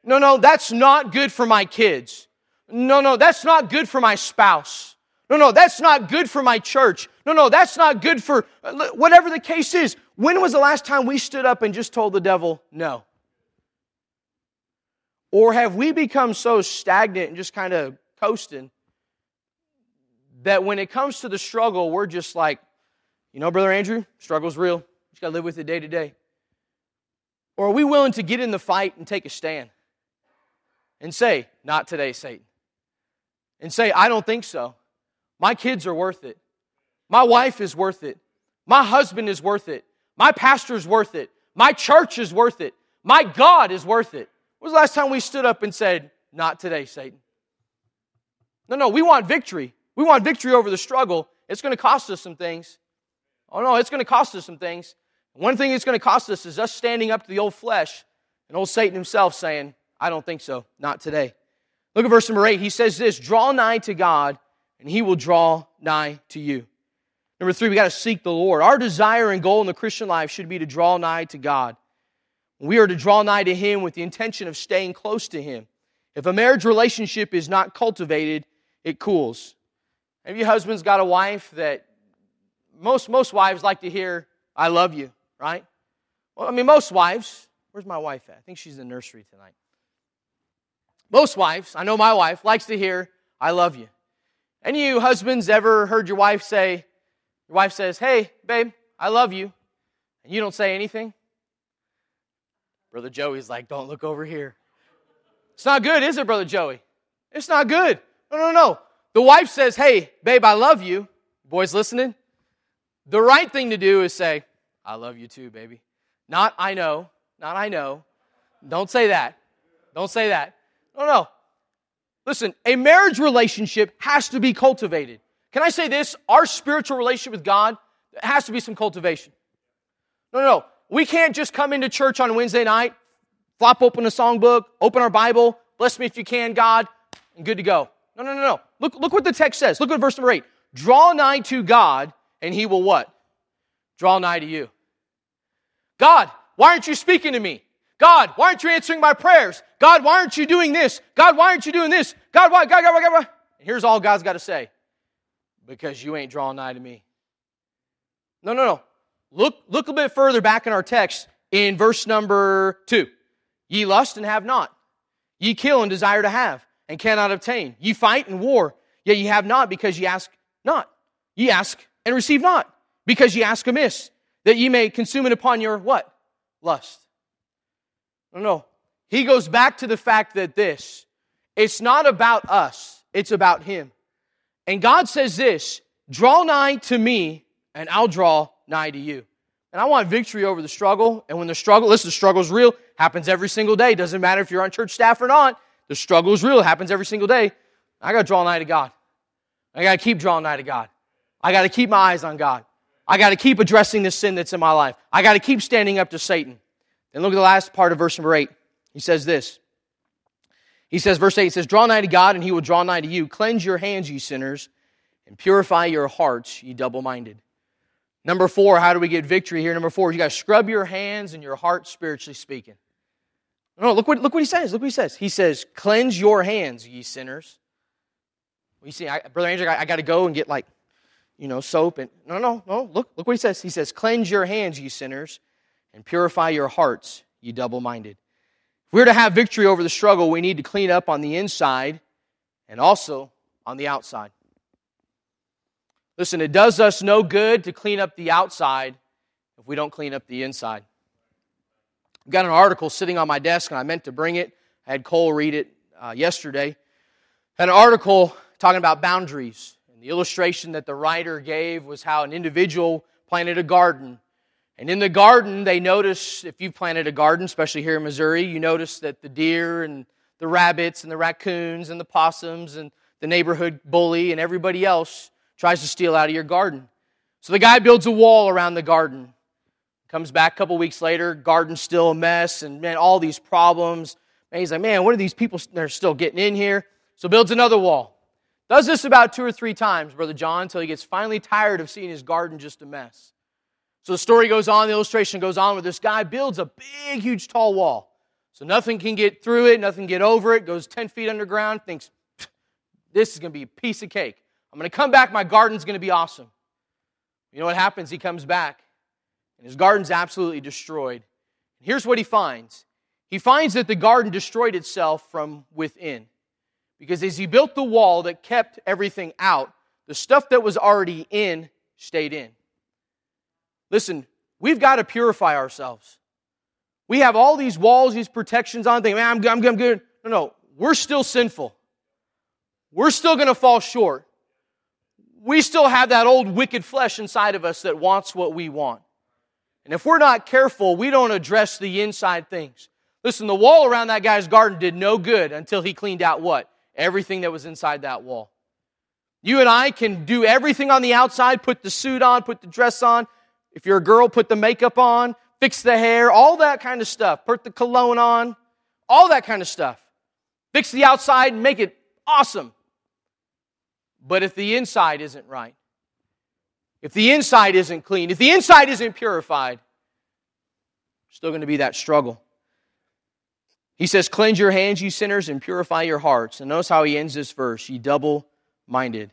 No, no, that's not good for my kids. No, no, that's not good for my spouse. No, no, that's not good for my church. No, no, that's not good for whatever the case is. When was the last time we stood up and just told the devil no? Or have we become so stagnant and just kind of coasting that when it comes to the struggle, we're just like, you know, Brother Andrew, struggle's real. You just got to live with it day to day. Or are we willing to get in the fight and take a stand and say, not today, Satan? And say, I don't think so. My kids are worth it. My wife is worth it. My husband is worth it. My pastor is worth it. My church is worth it. My God is worth it. When was the last time we stood up and said, Not today, Satan? No, no, we want victory. We want victory over the struggle. It's going to cost us some things. Oh, no, it's going to cost us some things. One thing it's going to cost us is us standing up to the old flesh and old Satan himself saying, I don't think so. Not today. Look at verse number 8. He says this Draw nigh to God, and he will draw nigh to you. Number three, we got to seek the Lord. Our desire and goal in the Christian life should be to draw nigh to God. We are to draw nigh to Him with the intention of staying close to Him. If a marriage relationship is not cultivated, it cools. Have you husbands got a wife that most, most wives like to hear, I love you, right? Well, I mean, most wives, where's my wife at? I think she's in the nursery tonight. Most wives, I know my wife, likes to hear, I love you. Any you husbands ever heard your wife say, your wife says, Hey, babe, I love you, and you don't say anything? Brother Joey's like, Don't look over here. It's not good, is it, Brother Joey? It's not good. No, no, no. The wife says, Hey, babe, I love you. Boys listening? The right thing to do is say, I love you too, baby. Not I know. Not I know. Don't say that. Don't say that. No, no. Listen, a marriage relationship has to be cultivated. Can I say this? Our spiritual relationship with God has to be some cultivation. No, no, no. We can't just come into church on Wednesday night, flop open a songbook, open our Bible, bless me if you can, God, and good to go. No, no, no, no. Look, look what the text says. Look at verse number eight. Draw nigh to God, and he will what? Draw nigh to you. God, why aren't you speaking to me? God, why aren't you answering my prayers? God, why aren't you doing this? God, why aren't you doing this? God, why? God, God, why? God, why? And here's all God's got to say. Because you ain't drawing nigh to me. No, no, no. Look, look a bit further back in our text in verse number two. Ye lust and have not. Ye kill and desire to have and cannot obtain. Ye fight and war, yet ye have not because ye ask not. Ye ask and receive not because ye ask amiss, that ye may consume it upon your what? Lust. No, no. He goes back to the fact that this, it's not about us, it's about Him. And God says this draw nigh to me, and I'll draw nigh to you. And I want victory over the struggle. And when the struggle, listen, the struggle is real, happens every single day. Doesn't matter if you're on church staff or not. The struggle is real. It happens every single day. I got to draw nigh to God. I got to keep drawing nigh to God. I got to keep my eyes on God. I got to keep addressing the sin that's in my life. I got to keep standing up to Satan. And look at the last part of verse number 8. He says this. He says, verse 8, he says, Draw nigh to God, and he will draw nigh to you. Cleanse your hands, ye sinners, and purify your hearts, ye double minded. Number four, how do we get victory here? Number four, you got to scrub your hands and your heart, spiritually speaking. No, look what, look what he says. Look what he says. He says, Cleanse your hands, ye sinners. You see, I, Brother Andrew, I, I got to go and get like, you know, soap. and No, no, no. Look, look what he says. He says, Cleanse your hands, ye sinners, and purify your hearts, ye double minded. If we're to have victory over the struggle, we need to clean up on the inside and also on the outside. Listen, it does us no good to clean up the outside if we don't clean up the inside. Got an article sitting on my desk, and I meant to bring it. I had Cole read it uh, yesterday. Had an article talking about boundaries. And the illustration that the writer gave was how an individual planted a garden. And in the garden, they notice, if you've planted a garden, especially here in Missouri, you notice that the deer and the rabbits and the raccoons and the possums and the neighborhood bully and everybody else tries to steal out of your garden. So the guy builds a wall around the garden. Comes back a couple weeks later, garden's still a mess, and man, all these problems. And he's like, man, what are these people They're still getting in here? So builds another wall. Does this about two or three times, Brother John, until he gets finally tired of seeing his garden just a mess. So the story goes on, the illustration goes on, where this guy builds a big, huge, tall wall. So nothing can get through it, nothing get over it, goes 10 feet underground, thinks, this is going to be a piece of cake. I'm going to come back, my garden's going to be awesome. You know what happens? He comes back, and his garden's absolutely destroyed. Here's what he finds he finds that the garden destroyed itself from within. Because as he built the wall that kept everything out, the stuff that was already in stayed in. Listen, we've got to purify ourselves. We have all these walls, these protections on, thinking, man, I'm good, I'm good, I'm good. No, no, we're still sinful. We're still going to fall short. We still have that old wicked flesh inside of us that wants what we want. And if we're not careful, we don't address the inside things. Listen, the wall around that guy's garden did no good until he cleaned out what? Everything that was inside that wall. You and I can do everything on the outside, put the suit on, put the dress on. If you're a girl, put the makeup on, fix the hair, all that kind of stuff. Put the cologne on, all that kind of stuff. Fix the outside and make it awesome. But if the inside isn't right, if the inside isn't clean, if the inside isn't purified, still going to be that struggle. He says, Cleanse your hands, you sinners, and purify your hearts. And notice how he ends this verse, ye double minded.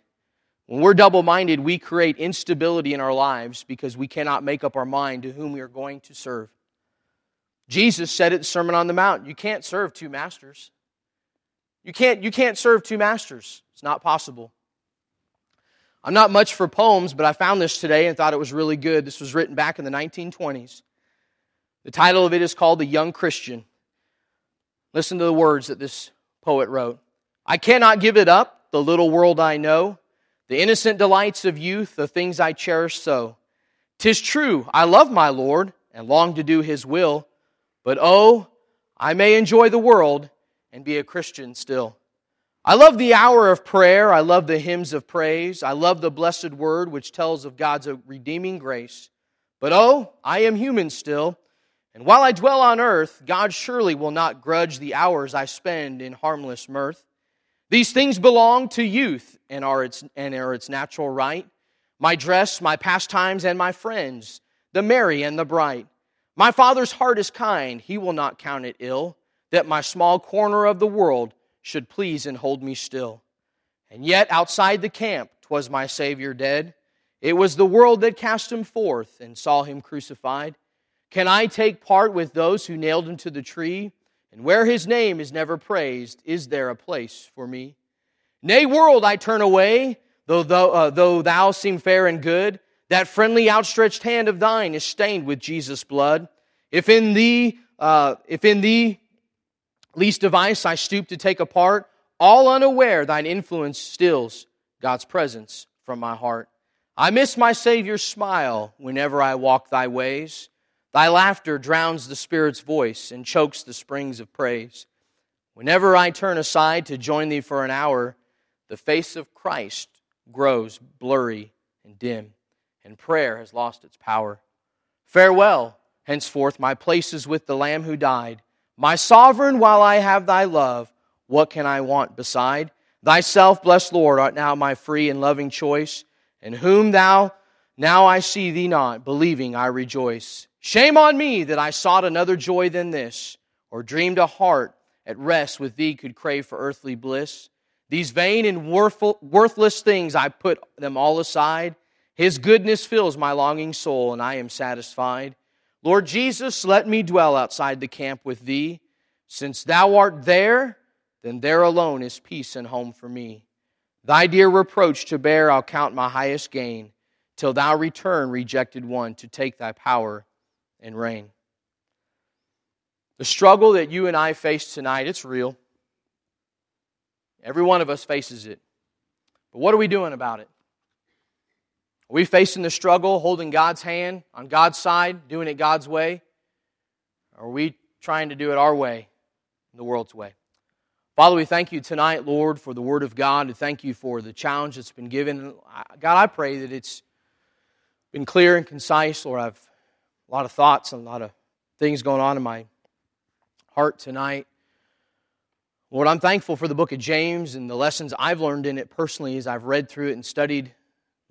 When we're double minded, we create instability in our lives because we cannot make up our mind to whom we are going to serve. Jesus said it the Sermon on the Mount you can't serve two masters. You can't, you can't serve two masters. It's not possible. I'm not much for poems, but I found this today and thought it was really good. This was written back in the 1920s. The title of it is called The Young Christian. Listen to the words that this poet wrote I cannot give it up, the little world I know, the innocent delights of youth, the things I cherish so. Tis true, I love my Lord and long to do his will, but oh, I may enjoy the world and be a Christian still. I love the hour of prayer. I love the hymns of praise. I love the blessed word which tells of God's redeeming grace. But oh, I am human still. And while I dwell on earth, God surely will not grudge the hours I spend in harmless mirth. These things belong to youth and are its, and are its natural right. My dress, my pastimes, and my friends, the merry and the bright. My Father's heart is kind, he will not count it ill, that my small corner of the world should please and hold me still. And yet outside the camp, 'twas my Savior dead. It was the world that cast him forth and saw him crucified. Can I take part with those who nailed him to the tree? And where his name is never praised, is there a place for me? Nay, world, I turn away, though, though, uh, though thou seem fair and good. That friendly outstretched hand of thine is stained with Jesus' blood. If in thee, uh, if in thee least device I stoop to take apart, all unaware thine influence stills God's presence from my heart. I miss my Savior's smile whenever I walk thy ways. Thy laughter drowns the Spirit's voice and chokes the springs of praise. Whenever I turn aside to join thee for an hour, the face of Christ grows blurry and dim, and prayer has lost its power. Farewell, henceforth, my place is with the Lamb who died. My sovereign, while I have thy love, what can I want beside? Thyself, blessed Lord, art now my free and loving choice, and whom thou now I see thee not, believing I rejoice. Shame on me that I sought another joy than this, or dreamed a heart at rest with thee could crave for earthly bliss. These vain and worthless things I put them all aside. His goodness fills my longing soul, and I am satisfied. Lord Jesus, let me dwell outside the camp with thee. Since thou art there, then there alone is peace and home for me. Thy dear reproach to bear I'll count my highest gain, till thou return, rejected one, to take thy power and reign. The struggle that you and I face tonight, it's real. Every one of us faces it. But what are we doing about it? Are we facing the struggle, holding God's hand on God's side, doing it God's way? Or are we trying to do it our way, the world's way? Father, we thank you tonight, Lord, for the Word of God. And thank you for the challenge that's been given. God, I pray that it's been clear and concise, Lord. I've a lot of thoughts and a lot of things going on in my heart tonight. Lord, I'm thankful for the book of James and the lessons I've learned in it personally as I've read through it and studied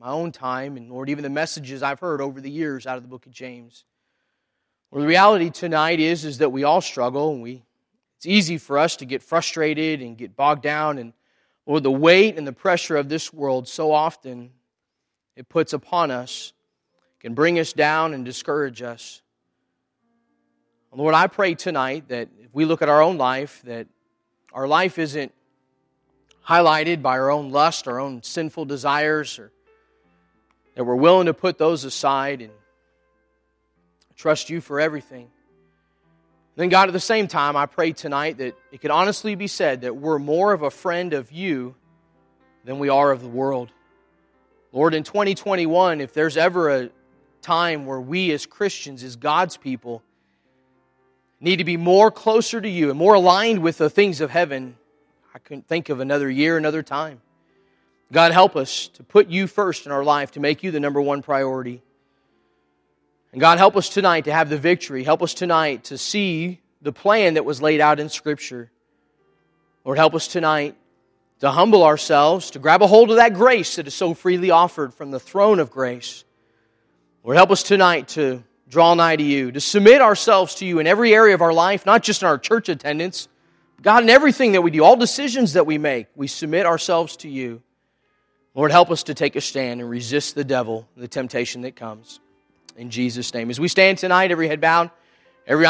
my own time. And Lord, even the messages I've heard over the years out of the book of James. Well, the reality tonight is, is that we all struggle and we it's easy for us to get frustrated and get bogged down and Lord, the weight and the pressure of this world so often it puts upon us can bring us down and discourage us. Lord, I pray tonight that if we look at our own life, that our life isn't highlighted by our own lust, our own sinful desires, or that we're willing to put those aside and trust you for everything. Then, God, at the same time, I pray tonight that it could honestly be said that we're more of a friend of you than we are of the world. Lord, in 2021, if there's ever a time where we as Christians, as God's people, need to be more closer to you and more aligned with the things of heaven, I couldn't think of another year, another time. God, help us to put you first in our life, to make you the number one priority. And God, help us tonight to have the victory. Help us tonight to see the plan that was laid out in Scripture. Lord, help us tonight to humble ourselves, to grab a hold of that grace that is so freely offered from the throne of grace. Lord, help us tonight to draw nigh to you, to submit ourselves to you in every area of our life, not just in our church attendance. God, in everything that we do, all decisions that we make, we submit ourselves to you. Lord, help us to take a stand and resist the devil, the temptation that comes. In Jesus' name. As we stand tonight, every head bowed,